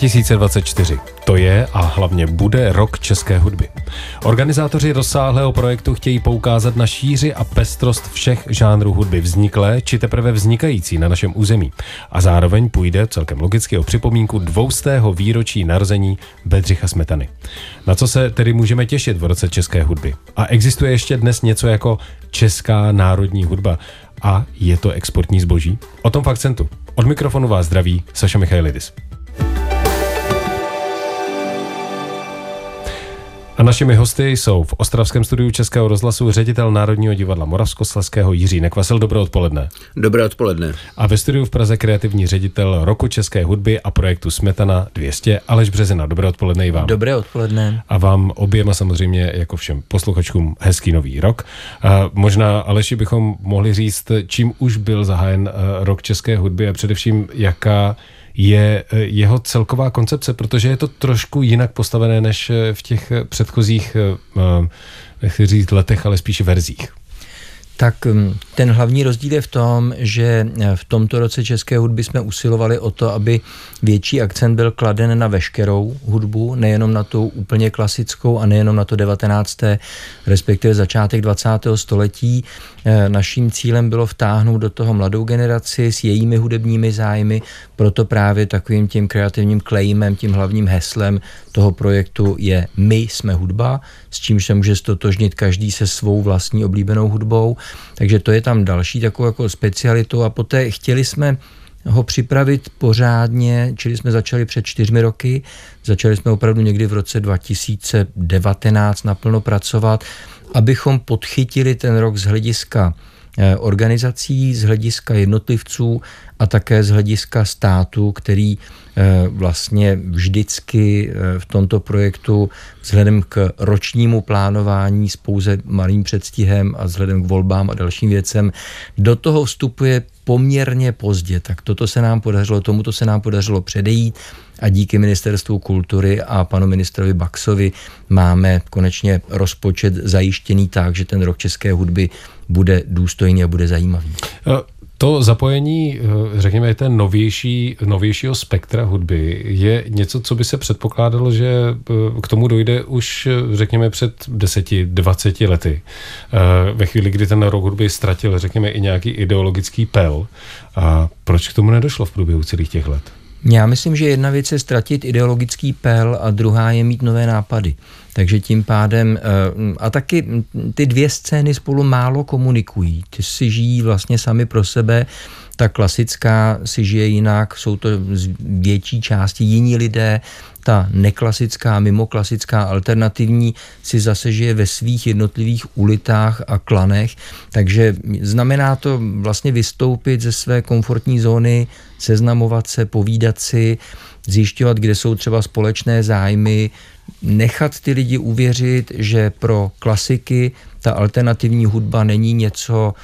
2024. To je a hlavně bude rok české hudby. Organizátoři rozsáhlého projektu chtějí poukázat na šíři a pestrost všech žánrů hudby vzniklé či teprve vznikající na našem území. A zároveň půjde celkem logicky o připomínku dvoustého výročí narození Bedřicha Smetany. Na co se tedy můžeme těšit v roce české hudby? A existuje ještě dnes něco jako česká národní hudba? A je to exportní zboží? O tom v akcentu. Od mikrofonu vás zdraví Saša Michailidis. A našimi hosty jsou v Ostravském studiu Českého rozhlasu ředitel Národního divadla Moravskoslezského Jiří Nekvasel. Dobré odpoledne. Dobré odpoledne. A ve studiu v Praze kreativní ředitel roku české hudby a projektu Smetana 200 Aleš Březina. Dobré odpoledne i vám. Dobré odpoledne. A vám oběma samozřejmě, jako všem posluchačkům, hezký nový rok. A možná, Aleši, bychom mohli říct, čím už byl zahájen eh, rok české hudby a především jaká je eh, jeho celková koncepce, protože je to trošku jinak postavené než eh, v těch eh, předchozích, nechci říct letech, ale spíše verzích. Tak hm, ten hlavní rozdíl je v tom, že v tomto roce české hudby jsme usilovali o to, aby větší akcent byl kladen na veškerou hudbu, nejenom na tu úplně klasickou a nejenom na to 19. respektive začátek 20. století. Eh, naším cílem bylo vtáhnout do toho mladou generaci s jejími hudebními zájmy, proto právě takovým tím kreativním claimem, tím hlavním heslem toho projektu je My jsme hudba, s čímž se může stotožnit každý se svou vlastní oblíbenou hudbou. Takže to je tam další takovou jako specialitou a poté chtěli jsme ho připravit pořádně, čili jsme začali před čtyřmi roky, začali jsme opravdu někdy v roce 2019 naplno pracovat, abychom podchytili ten rok z hlediska eh, organizací, z hlediska jednotlivců a také z hlediska státu, který vlastně vždycky eh, v tomto projektu vzhledem k ročnímu plánování s pouze malým předstihem a vzhledem k volbám a dalším věcem do toho vstupuje poměrně pozdě. Tak toto se nám podařilo, tomuto se nám podařilo předejít a díky ministerstvu kultury a panu ministrovi Baxovi máme konečně rozpočet zajištěný tak, že ten rok české hudby bude důstojný a bude zajímavý. To zapojení, eh, řekněme, té novější, novějšího spektra hudby je něco, co by se předpokládalo, že eh, k tomu dojde už, eh, řekněme, před 10-20 lety. Ve chvíli, kdy ten rok hudby ztratil, řekněme, i nějaký ideologický pel. A proč k tomu nedošlo v průběhu celých těch let? Já myslím, že jedna věc je ztratit ideologický pel a druhá je mít nové nápady. Takže tím pádem, eh, a taky ty dvě scény spolu málo komunikují. Ty si žijí vlastně sami pro sebe, ta klasická si žije jinak, jsou to z větší části jiní lidé, ta neklasická, mimoklasická, alternativní si zase žije ve svých jednotlivých ulitách a klanech, takže znamená to vlastně vystoupit ze své komfortní zóny, seznamovat se, povídat si, zjišťovat, kde jsou třeba společné zájmy, nechat ty lidi uvěřit, že pro klasiky ta alternativní hudba není něco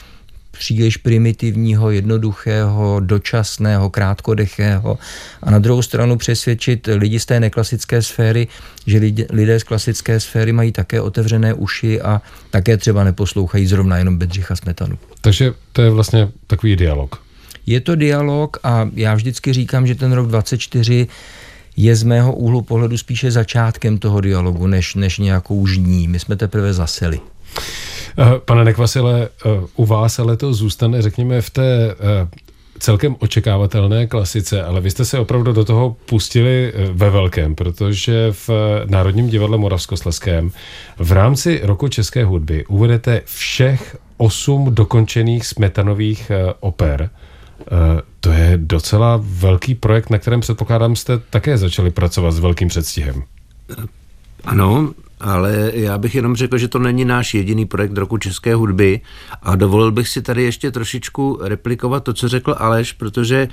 příliš primitivního, jednoduchého, dočasného, krátkodechého a na druhou stranu přesvědčit lidi z té neklasické sféry, že lidé z klasické sféry mají také otevřené uši a také třeba neposlouchají zrovna jenom Bedřicha Smetanu. Takže to je vlastně takový dialog. Je to dialog a já vždycky říkám, že ten rok 24 je z mého úhlu pohledu spíše začátkem toho dialogu, než, než nějakou žní. My jsme teprve zaseli. Eh, pane Nekvasile, eh, u vás ale to zůstane, řekněme, v té eh, celkem očekávatelné klasice, ale vy jste se opravdu do toho pustili ve velkém, protože v Národním divadle Moravskosleském v rámci roku české hudby uvedete všech osm dokončených smetanových oper. To je docela velký projekt, na kterém předpokládám jste také začali pracovat s velkým předstihem. Ano, ale já bych jenom řekl, že to není náš jediný projekt roku české hudby a dovolil bych si tady ještě trošičku replikovat to, co řekl Aleš, protože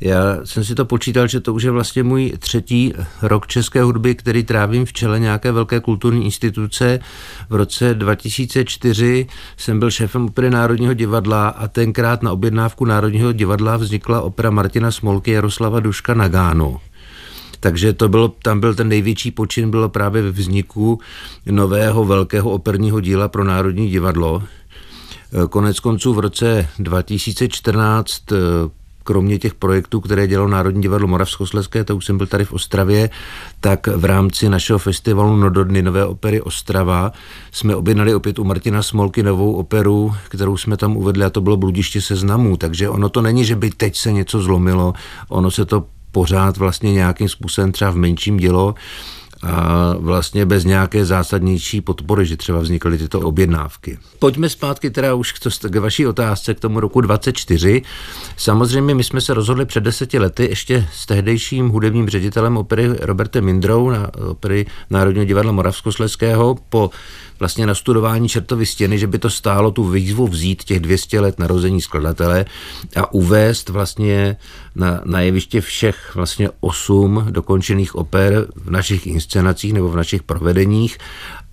já jsem si to počítal, že to už je vlastně můj třetí rok české hudby, který trávím v čele nějaké velké kulturní instituce. V roce 2004 jsem byl šéfem opery Národního divadla a tenkrát na objednávku Národního divadla vznikla opera Martina Smolky Jaroslava Duška Nagánu. Takže to bylo, tam byl ten největší počin, bylo právě ve vzniku nového velkého operního díla pro Národní divadlo. Konec konců v roce 2014 kromě těch projektů, které dělalo Národní divadlo Moravskoslezské, to už jsem byl tady v Ostravě, tak v rámci našeho festivalu No do Dny Nové opery Ostrava jsme objednali opět u Martina Smolky novou operu, kterou jsme tam uvedli a to bylo Bludiště seznamů. Takže ono to není, že by teď se něco zlomilo, ono se to pořád vlastně nějakým způsobem třeba v menším dělo a vlastně bez nějaké zásadnější podpory, že třeba vznikly tyto objednávky. Pojďme zpátky teda už k vaší otázce, k tomu roku 24. Samozřejmě my jsme se rozhodli před deseti lety ještě s tehdejším hudebním ředitelem opery Robertem Mindrou na opery Národního divadla Moravskosleského po vlastně na studování čertovy stěny, že by to stálo tu výzvu vzít těch 200 let narození skladatele a uvést vlastně na, na jeviště všech vlastně osm dokončených oper v našich inscenacích nebo v našich provedeních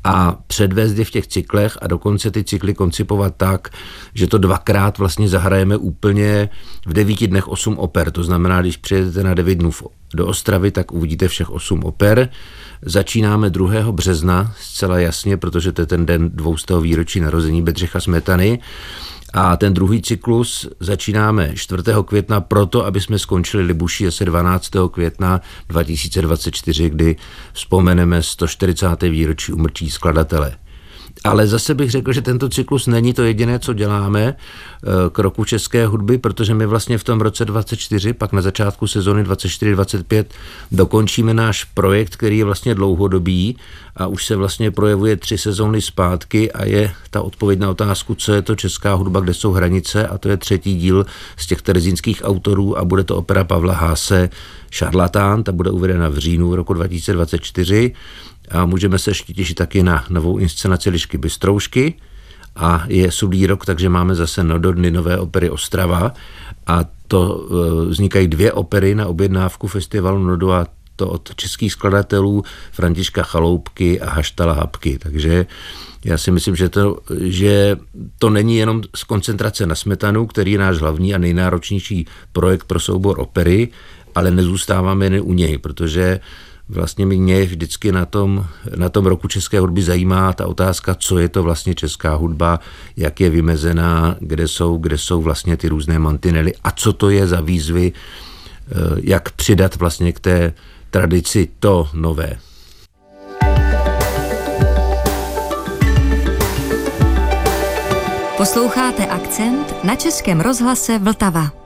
a předvést je v těch cyklech a dokonce ty cykly koncipovat tak, že to dvakrát vlastně zahrajeme úplně v devíti dnech osm oper. To znamená, když přijedete na devět dnů do Ostravy, tak uvidíte všech osm oper. Začínáme 2. března, zcela jasně, protože to je ten den 200. výročí narození Bedřicha Smetany. A ten druhý cyklus začínáme 4. května proto, aby jsme skončili Libuší asi 12. května 2024, kdy vzpomeneme 140. výročí umrtí skladatele. Ale zase bych řekl, že tento cyklus není to jediné, co děláme eh, k roku české hudby, protože my vlastně v tom roce 24, pak na začátku sezony 24-25 dokončíme náš projekt, který je vlastně dlouhodobý a už se vlastně projevuje tři sezóny zpátky a je ta odpověď na otázku, co je to česká hudba, kde jsou hranice a to je třetí díl z těch terezínských autorů a bude to opera Pavla Háse Šarlatán, ta bude uvedena v říjnu roku 2024 a můžeme se ještě těšit taky na novou inscenaci Lišky Bystroušky a je sudý rok, takže máme zase no do dny nové opery Ostrava a to e, vznikají dvě opery na objednávku festivalu Nodu a to od českých skladatelů Františka Chaloupky a Haštala Hapky. Takže já si myslím, že to, že to není jenom z koncentrace na smetanu, který je náš hlavní a nejnáročnější projekt pro soubor opery, ale nezůstáváme jen u něj, protože vlastně mě vždycky na tom, na tom roku české hudby zajímá ta otázka, co je to vlastně česká hudba, jak je vymezená, kde jsou, kde jsou vlastně ty různé mantinely a co to je za výzvy, eh, jak přidat vlastně k té tradici to nové. Posloucháte akcent na Českém rozhlase Vltava.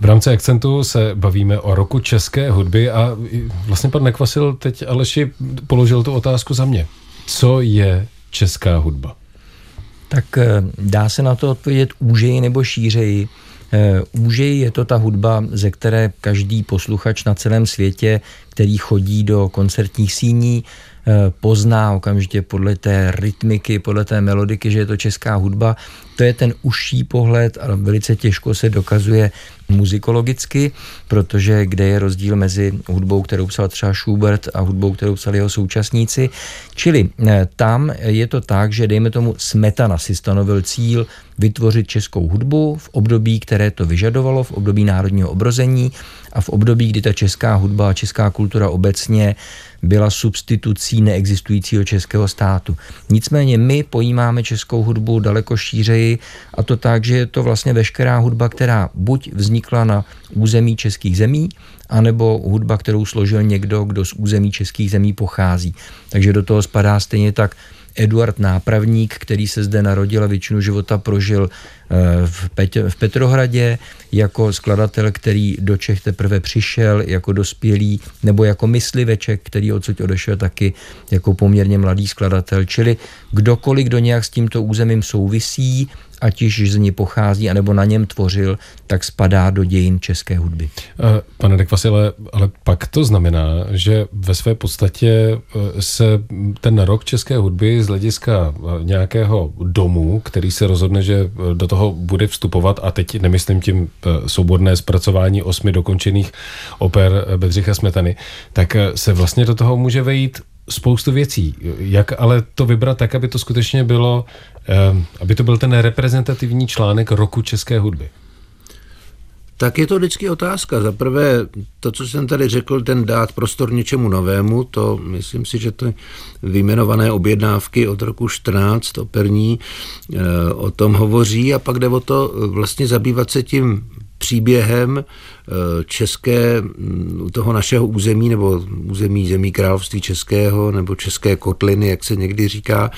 V rámci akcentu se bavíme o roku české hudby a vlastně pan Nekvasil teď Aleši položil tu otázku za mě. Co je česká hudba? Tak eh, dá se na to odpovědět úžeji nebo šířeji. Eh, úžeji je to ta hudba, ze které každý posluchač na celém světě, který chodí do koncertních síní, pozná okamžitě podle té rytmiky, podle té melodiky, že je to česká hudba. To je ten užší pohled, ale velice těžko se dokazuje muzikologicky, protože kde je rozdíl mezi hudbou, kterou psal třeba Schubert a hudbou, kterou psali jeho současníci. Čili eh, tam je to tak, že dejme tomu Smetana si stanovil cíl vytvořit českou hudbu v období, které to vyžadovalo, v období národního obrození a v období, kdy ta česká hudba a česká kultura obecně byla substitucí neexistujícího českého státu. Nicméně my pojímáme českou hudbu daleko šířeji a to tak, že je to vlastně veškerá hudba, která buď vznikla na území českých zemí, anebo hudba, kterou složil někdo, kdo z území českých zemí pochází. Takže do toho spadá stejně tak Eduard Nápravník, který se zde narodil a většinu života prožil v, Pet- v Petrohradě jako skladatel, který do Čech teprve přišel jako dospělý, nebo jako mysliveček, který odsud odešel taky jako poměrně mladý skladatel. Čili kdokoliv, kdo nějak s tímto územím souvisí, ať již z ní pochází, anebo na něm tvořil, tak spadá do dějin české hudby. Eh, pane Dekvasile, ale pak to znamená, že ve své podstatě eh, se ten rok české hudby z hlediska eh, nějakého domu, který se rozhodne, že do toho bude vstupovat, a teď nemyslím tím souborné zpracování osmi dokončených oper Bedřicha Smetany, tak se vlastně do toho může vejít spoustu věcí. Jak ale to vybrat tak, aby to skutečně bylo, eh, aby to byl ten reprezentativní článek roku české hudby? Tak je to vždycky otázka. Za prvé, to, co jsem tady řekl, ten dát prostor něčemu novému, to myslím si, že to vyjmenované objednávky od roku 14 operní eh, o tom hovoří a pak jde o to vlastně zabývat se tím příběhem eh, české, mm, toho našeho území, nebo území zemí království českého, nebo české kotliny, jak se někdy říká,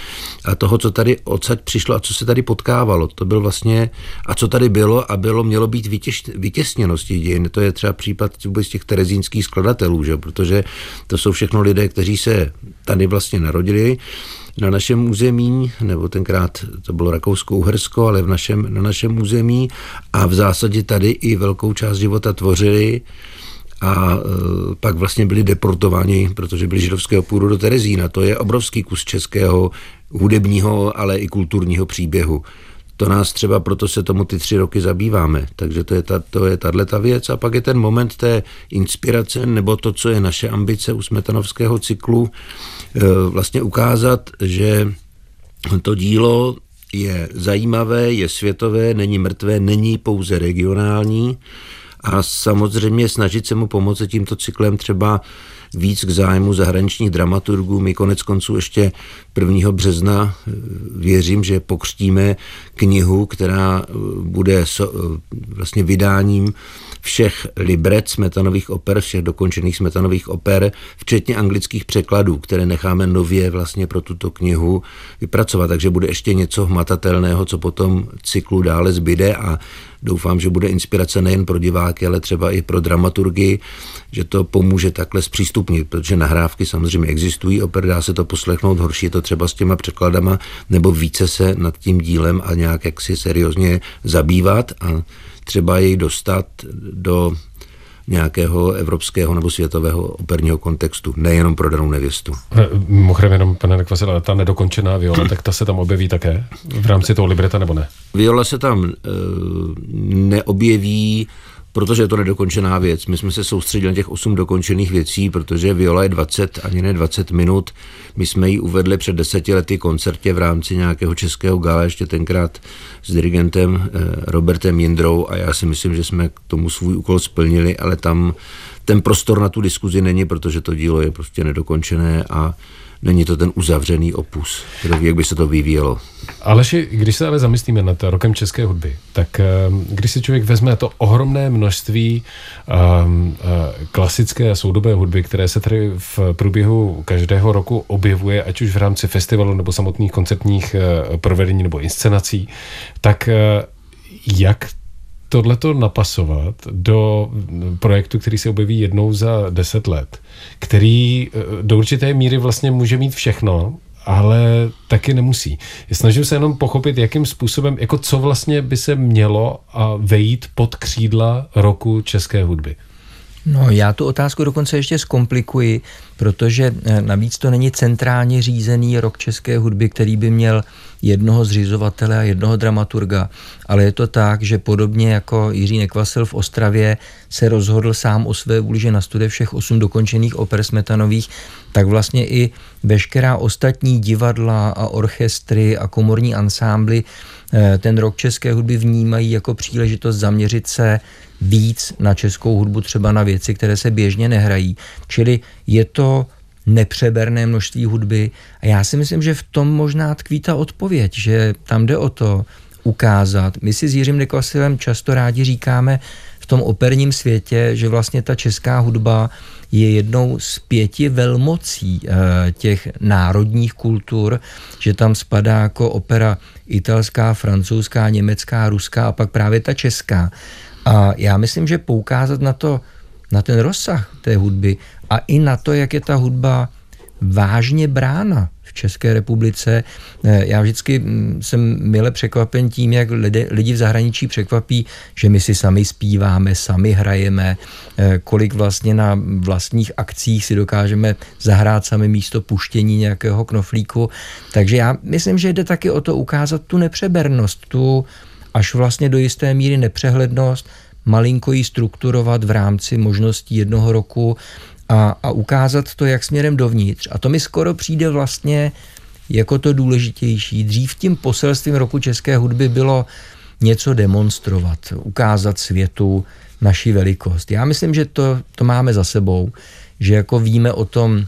a toho, co tady odsaď přišlo a co se tady potkávalo. To byl vlastně, a co tady bylo a bylo, mělo být vytěž, vytěsněno z těch dějin. To je třeba případ vůbec těch terezínských skladatelů, že? protože to jsou všechno lidé, kteří se tady vlastně narodili na našem území, nebo tenkrát to bylo Rakousko-Uhersko, ale v našem, na našem území a v zásadě tady i velkou část života tvořili a e, pak vlastně byli deportováni, protože byli židovského půdu do Terezína. To je obrovský kus českého hudebního, ale i kulturního příběhu. To nás třeba, proto se tomu ty tři roky zabýváme. Takže to je, ta, to je tato věc. A pak je ten moment té inspirace, nebo to, co je naše ambice u Smetanovského cyklu, e, vlastně ukázat, že to dílo je zajímavé, je světové, není mrtvé, není pouze regionální a samozřejmě snažit se mu pomoci tímto cyklem třeba víc k zájmu zahraničních dramaturgů. My konec konců ještě 1. března eh, věřím, že pokřtíme knihu, která eh, bude eh, vlastně vydáním všech libret smetanových oper, všech dokončených smetanových oper, včetně anglických překladů, které necháme nově vlastně pro tuto knihu vypracovat. Takže bude ještě něco hmatatelného, co potom cyklu dále zbyde a doufám, že bude inspirace nejen pro diváky, ale třeba i pro dramaturgy, že to pomůže takhle zpřístupnit, protože nahrávky samozřejmě existují, oper dá se to poslechnout, horší je to třeba s těma překladama, nebo více se nad tím dílem a nějak jaksi seriózně zabývat a třeba jej dostat do nějakého evropského nebo světového operního kontextu, nejenom pro danou nevěstu. Eh, mimochodem jenom, pane Nekvasila, ta nedokončená viola, tak ta se tam objeví také v rámci toho libreta nebo ne? Viola se tam e, neobjeví protože je to nedokončená věc. My jsme se soustředili na těch 8 dokončených věcí, protože Viola je 20, ani ne 20 minut. My jsme ji uvedli před deseti lety koncertě v rámci nějakého českého gala, ještě tenkrát s dirigentem eh, Robertem Jindrou a já si myslím, že jsme k tomu svůj úkol splnili, ale tam ten prostor na tu diskuzi není, protože to dílo je prostě nedokončené a není to ten uzavřený opus, kdo ví, jak by se to vyvíjelo. Aleši, když se ale zamyslíme nad rokem české hudby, tak ehm, když si člověk vezme to ohromné množství um, klasické a soudobé hudby, které se tady v průběhu každého roku objevuje, ať už v rámci festivalu nebo samotných koncertních uh, provedení nebo inscenací, tak jak tohleto napasovat do projektu, který se objeví jednou za deset let, který eh, do určité míry vlastně může mít všechno, ale taky nemusí. Snažím se jenom pochopit, jakým způsobem, jako co vlastně by se mělo a vejít pod křídla roku české hudby. No, já tu otázku dokonce ještě zkomplikuji, protože eh, navíc to není centrálně řízený rok české hudby, který by měl jednoho zřizovatele a jednoho dramaturga, ale je to tak, že podobně jako Jiří Nekvasil v Ostravě se rozhodl sám o své vůli, že nastuduje všech osm dokončených oper smetanových, tak vlastně i veškerá ostatní divadla a orchestry a komorní ansámbly ten rok české hudby vnímají jako příležitost zaměřit se víc na českou hudbu, třeba na věci, které se běžně nehrají. Čili je to nepřeberné množství hudby a já si myslím, že v tom možná tkví ta odpověď, že tam jde o to ukázat. My si s Jiřím Nekvasilem často rádi říkáme v tom operním světě, že vlastně ta česká hudba je jednou z pěti velmocí eh, těch národních kultur, že tam spadá jako opera italská, francouzská, německá, ruská a pak právě ta česká. A já myslím, že poukázat na to, na ten rozsah té hudby a i na to, jak je ta hudba vážně brána České republice. Eh, já vždycky mm, jsem mile překvapen tím, jak lidi, lidi v zahraničí překvapí, že my si sami zpíváme, sami hrajeme, eh, kolik vlastně na vlastních akcích si dokážeme zahrát sami místo puštění nějakého knoflíku. Takže já myslím, že jde taky o to ukázat tu nepřebernost, tu až vlastně do jisté míry nepřehlednost, malinko ji strukturovat v rámci možností jednoho roku a, a ukázat to jak směrem dovnitř. A to mi skoro přijde vlastně jako to důležitější. Dřív tím poselstvím roku české hudby bylo něco demonstrovat, ukázat světu naši velikost. Já myslím, že to, to máme za sebou, že jako víme o tom,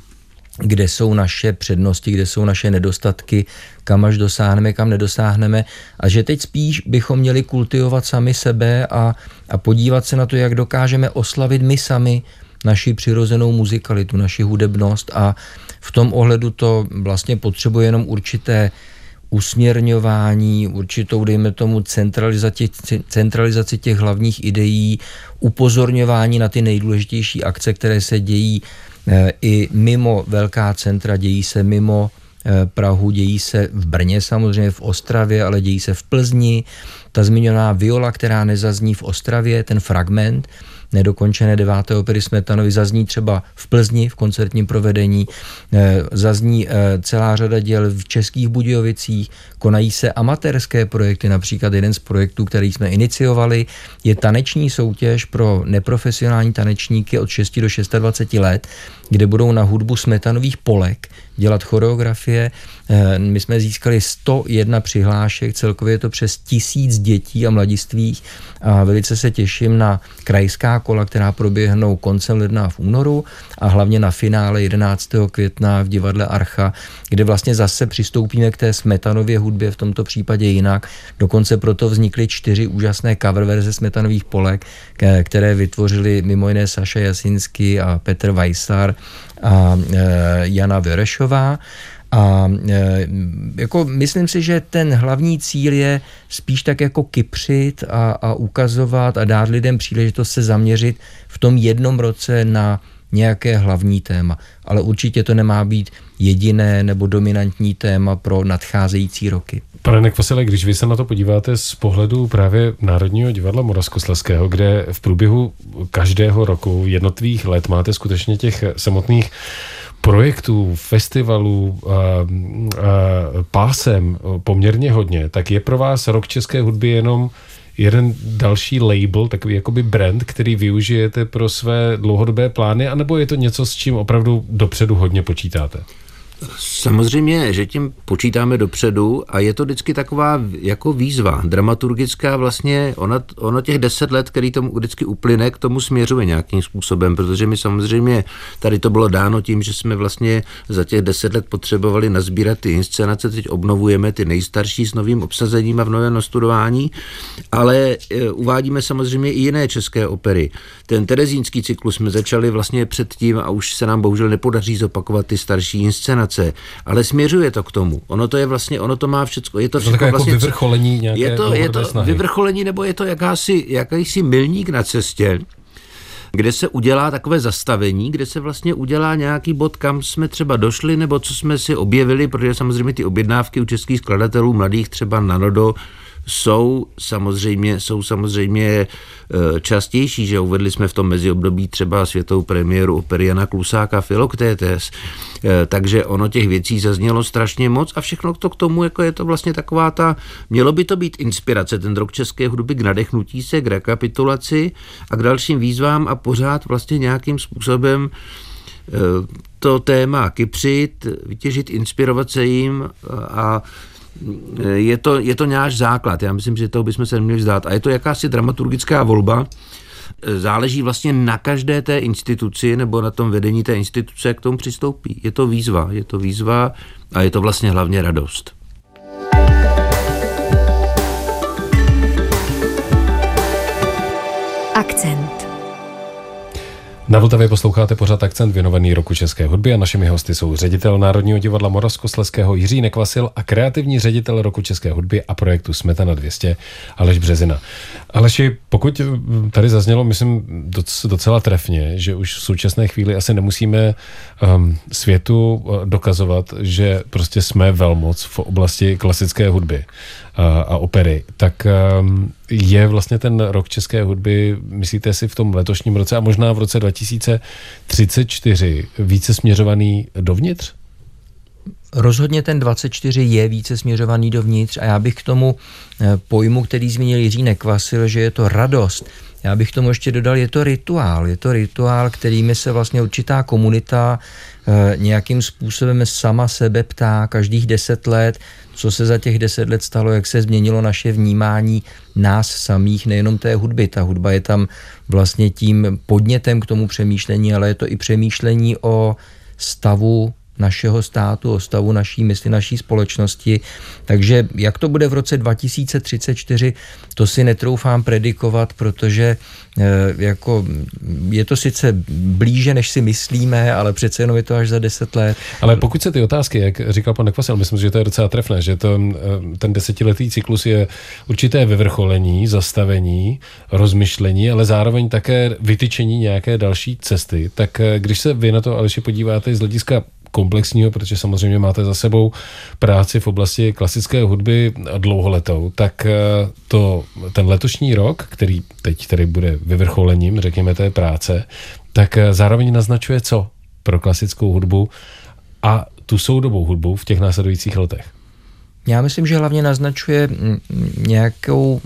kde jsou naše přednosti, kde jsou naše nedostatky, kam až dosáhneme, kam nedosáhneme a že teď spíš bychom měli kultivovat sami sebe a, a podívat se na to, jak dokážeme oslavit my sami naši přirozenou muzikalitu, naši hudebnost a v tom ohledu to vlastně potřebuje jenom určité usměrňování, určitou, dejme tomu, centralizaci, centralizaci těch hlavních ideí, upozorňování na ty nejdůležitější akce, které se dějí eh, i mimo velká centra, dějí se mimo eh, Prahu, dějí se v Brně samozřejmě, v Ostravě, ale dějí se v Plzni. Ta zmiňovaná viola, která nezazní v Ostravě, ten fragment, nedokončené deváté opery Smetanovi. Zazní třeba v Plzni v koncertním provedení, eh, zazní eh, celá řada děl v Českých Budějovicích, konají se amatérské projekty, například jeden z projektů, který jsme iniciovali, je taneční soutěž pro neprofesionální tanečníky od 6 do 26 let, kde budou na hudbu smetanových polek dělat choreografie. Eh, my jsme získali 101 přihlášek, celkově je to přes tisíc dětí a mladistvých a velice se těším na krajská kola, která proběhnou koncem ledna v únoru a hlavně na finále 11. května v divadle Archa, kde vlastně zase přistoupíme k té smetanově hudbě, v tomto případě jinak. Dokonce proto vznikly čtyři úžasné cover verze smetanových polek, které vytvořili mimo jiné Saša Jasinsky a Petr Weissar a e, Jana Verešová. A e, jako myslím si, že ten hlavní cíl je spíš tak jako kypřit a, a ukazovat a dát lidem příležitost se zaměřit v tom jednom roce na nějaké hlavní téma. Ale určitě to nemá být jediné nebo dominantní téma pro nadcházející roky. Pane Nekvasile, když vy se na to podíváte z pohledu právě Národního divadla Moravskoslezského, kde v průběhu každého roku jednotlivých let máte skutečně těch samotných projektů, festivalů, a, a, pásem poměrně hodně, tak je pro vás rok české hudby jenom jeden další label, takový jakoby brand, který využijete pro své dlouhodobé plány, anebo je to něco, s čím opravdu dopředu hodně počítáte? Samozřejmě, že tím počítáme dopředu a je to vždycky taková jako výzva dramaturgická vlastně, ono, ono těch deset let, který tomu vždycky uplyne, k tomu směřuje nějakým způsobem, protože my samozřejmě, tady to bylo dáno tím, že jsme vlastně za těch deset let potřebovali nazbírat ty inscenace, teď obnovujeme ty nejstarší s novým obsazením a v novém nastudování, ale e, uvádíme samozřejmě i jiné české opery. Ten terezínský cyklus jsme začali vlastně předtím a už se nám bohužel nepodaří zopakovat ty starší inscenace kombinace, ale směřuje to k tomu. Ono to je vlastně, ono to má všechno. Je to, všechno to jako vlastně, vyvrcholení nějaké je to, je to snahy. vyvrcholení, nebo je to jakási, jakýsi milník na cestě, kde se udělá takové zastavení, kde se vlastně udělá nějaký bod, kam jsme třeba došli, nebo co jsme si objevili, protože samozřejmě ty objednávky u českých skladatelů mladých třeba na Nodo jsou samozřejmě, jsou samozřejmě e, častější, že uvedli jsme v tom meziobdobí třeba světovou premiéru opery Jana Klusáka Filoktétes, e, takže ono těch věcí zaznělo strašně moc a všechno to k tomu, jako je to vlastně taková ta, mělo by to být inspirace, ten rok české hudby k nadechnutí se, k rekapitulaci a k dalším výzvám a pořád vlastně nějakým způsobem e, to téma kypřit, vytěžit, inspirovat se jim a je to, je to náš základ. Já myslím, že toho bychom se neměli vzdát. A je to jakási dramaturgická volba. Záleží vlastně na každé té instituci nebo na tom vedení té instituce, jak k tomu přistoupí. Je to výzva, je to výzva a je to vlastně hlavně radost. Akcent. Na Vltavě posloucháte pořád akcent věnovaný roku české hudby a našimi hosty jsou ředitel Národního divadla Moravskosleského Jiří Nekvasil a kreativní ředitel roku české hudby a projektu Smetana 200 Aleš Březina. Aleši, pokud tady zaznělo, myslím, docela trefně, že už v současné chvíli asi nemusíme um, světu uh, dokazovat, že prostě jsme velmoc v oblasti klasické hudby a, a opery, tak um, je vlastně ten rok české hudby, myslíte si v tom letošním roce a možná v roce 2034 více směřovaný dovnitř? Rozhodně ten 24 je více směřovaný dovnitř a já bych k tomu eh, pojmu, který zmínil Jiří Nekvasil, že je to radost, já bych tomu ještě dodal, je to rituál. Je to rituál, kterými se vlastně určitá komunita e, nějakým způsobem sama sebe ptá každých deset let, co se za těch deset let stalo, jak se změnilo naše vnímání nás samých, nejenom té hudby. Ta hudba je tam vlastně tím podnětem k tomu přemýšlení, ale je to i přemýšlení o stavu našeho státu, o stavu naší mysli, naší společnosti. Takže jak to bude v roce 2034, to si netroufám predikovat, protože eh, jako je to sice blíže, než si myslíme, ale přece jenom je to až za deset let. Ale pokud se ty otázky, jak říkal pan Nekvasil, myslím, že to je docela trefné, že to, eh, ten desetiletý cyklus je určité vyvrcholení, zastavení, rozmyšlení, ale zároveň také vytyčení nějaké další cesty. Tak eh, když se vy na to, Aleši, podíváte z hlediska komplexního, protože samozřejmě máte za sebou práci v oblasti klasické hudby dlouholetou, tak eh, to, ten letošní rok, který teď tedy bude vyvrcholením, řekněme, té práce, tak eh, zároveň naznačuje co pro klasickou hudbu a tu soudobou hudbu v těch následujících letech? Já myslím, že hlavně naznačuje nějakou,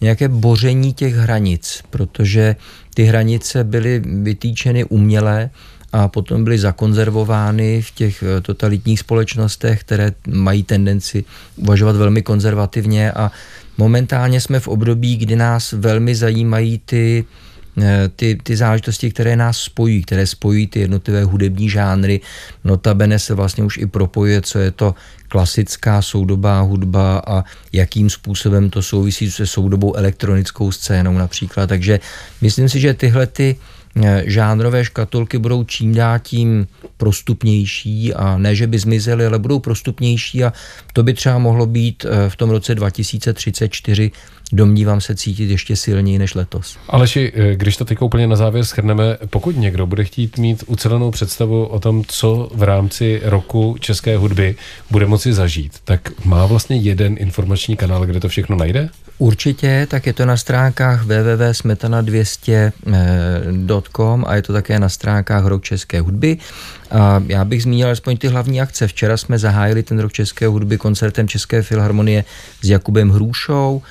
nějaké boření těch hranic, protože ty hranice byly vytýčeny uměle, a potom byly zakonzervovány v těch eh, totalitních společnostech, které mají tendenci uvažovat velmi konzervativně a momentálně jsme v období, kdy nás velmi zajímají ty eh, ty, ty záležitosti, které nás spojují, které spojují ty jednotlivé hudební žánry. Notabene se vlastně už i propojuje, co je to klasická soudobá hudba a jakým způsobem to souvisí se soudobou elektronickou scénou například. Takže myslím si, že tyhle ty Eh, žánrové škatulky budou čím dál tím prostupnější a ne, že by zmizely, ale budou prostupnější a to by třeba mohlo být eh, v tom roce 2034 domnívám se cítit ještě silněji než letos. Aleši, eh, když to teď úplně na závěr schrneme, pokud někdo bude chtít mít ucelenou představu o tom, co v rámci roku české hudby bude moci zažít, tak má vlastně jeden informační kanál, kde to všechno najde? Určitě, tak je to na stránkách www.smetana200.com a je to také na stránkách Rok české hudby. A já bych zmínil alespoň ty hlavní akce. Včera jsme zahájili ten Rok české hudby koncertem České filharmonie s Jakubem Hrůšou.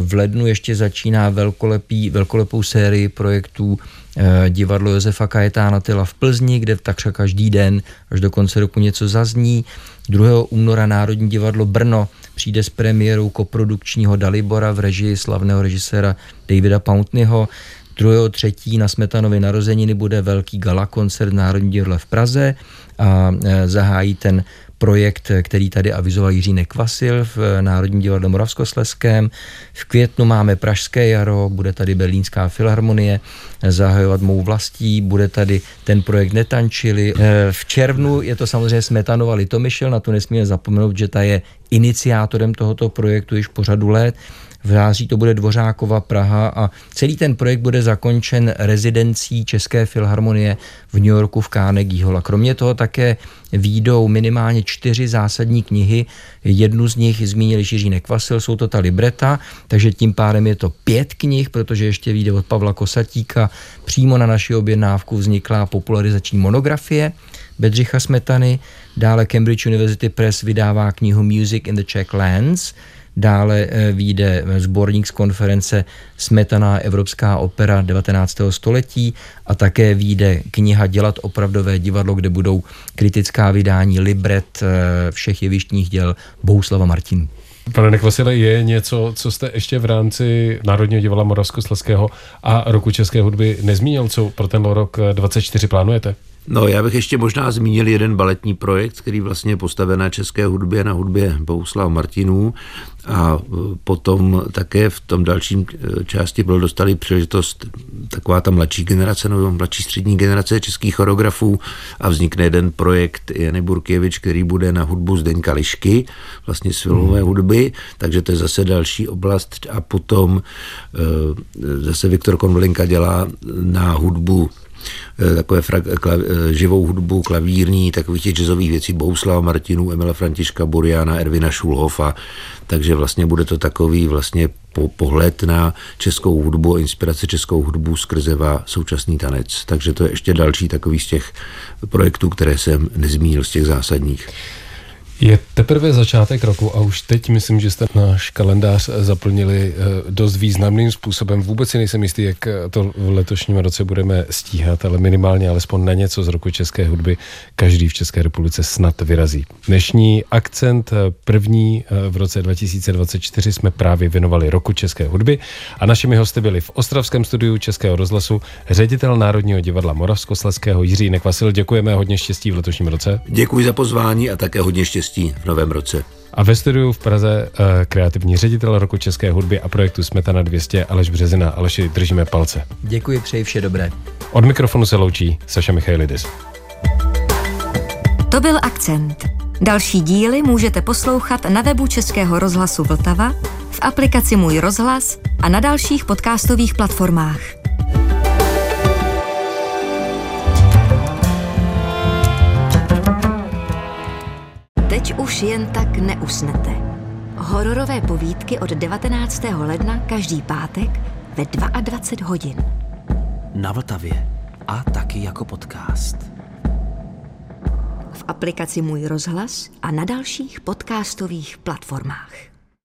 V lednu ještě začíná velkolepý, velkolepou sérii projektů eh, divadlo Josefa Kajetána Tyla v Plzni, kde takřka každý den až do konce roku něco zazní. 2. února Národní divadlo Brno přijde s premiérou koprodukčního Dalibora v režii slavného režiséra Davida Pountneyho. 2. třetí na Smetanově narozeniny bude velký gala koncert Národní divadle v Praze a e, zahájí ten projekt, který tady avizoval Jiří Nekvasil v Národním divadle Moravskosleském. V květnu máme Pražské jaro, bude tady Berlínská filharmonie zahajovat mou vlastí, bude tady ten projekt Netančili. Eh, v červnu je to samozřejmě Smetanova Litomyšl, na to nesmíme zapomenout, že ta je iniciátorem tohoto projektu již po řadu let. V září to bude Dvořákova Praha a celý ten projekt bude zakončen rezidencí České filharmonie v New Yorku v Carnegie Hall. A kromě toho také výjdou minimálně čtyři zásadní knihy. Jednu z nich zmínil Jiří Nekvasil, jsou to ta libreta, takže tím pádem je to pět knih, protože ještě vyjde od Pavla Kosatíka. Přímo na naši objednávku vznikla popularizační monografie Bedřicha Smetany. Dále Cambridge University Press vydává knihu Music in the Czech Lands, Dále eh, vyjde sborník z konference Smetaná Evropská opera 19. století a také vyjde kniha Dělat opravdové divadlo, kde budou kritická vydání libret eh, všech jevištních děl Bohuslava Martinu. Pane Nekvasile, je něco, co jste ještě v rámci Národního divadla Moravskoslezského a roku české hudby nezmínil, co pro ten rok 24 plánujete? No, já bych ještě možná zmínil jeden baletní projekt, který vlastně je postaven na české hudbě, na hudbě Bouslav Martinů. A e, potom také v tom dalším e, části byl dostali příležitost taková ta mladší generace, nebo mladší střední generace českých choreografů. A vznikne jeden projekt Jany Burkěvič, který bude na hudbu Zdeňka Lišky, vlastně z filmové mm. hudby, takže to je zase další oblast. A potom e, zase Viktor Konvlinka dělá na hudbu takové fra- klav, eh, živou hudbu, klavírní, takových těch jazzových věcí, Bouslava Martinů, Emila Františka Buriana, Ervina Šulhofa, takže vlastně bude to takový vlastně po, pohled na českou hudbu, inspirace českou hudbu skrze současný tanec. Takže to je ještě další takový z těch projektů, které jsem nezmínil, z těch zásadních. Je teprve začátek roku a už teď myslím, že jste náš kalendář zaplnili eh, dost významným způsobem. Vůbec si nejsem jistý, jak to v letošním roce budeme stíhat, ale minimálně alespoň na něco z roku české hudby každý v České republice snad vyrazí. Dnešní akcent eh, první eh, v roce 2024 jsme právě věnovali roku české hudby a našimi hosty byli v Ostravském studiu Českého rozhlasu ředitel Národního divadla Moravskoslezského Jiří Nekvasil. Děkujeme hodně štěstí v letošním roce. Děkuji za pozvání a také hodně štěstí štěstí v novém roce. A ve studiu v Praze uh, kreativní ředitel roku české hudby a projektu Smetana 200 Aleš Březina. Aleši, držíme palce. Děkuji, přeji vše dobré. Od mikrofonu se loučí Saša Michailidis. To byl Akcent. Další díly můžete poslouchat na webu Českého rozhlasu Vltava, v aplikaci Můj rozhlas a na dalších podcastových platformách. Teď už jen tak neusnete. Hororové povídky od 19. ledna každý pátek ve 22 hodin. Na Vltavě a taky jako podcast. V aplikaci Můj rozhlas a na dalších podcastových platformách.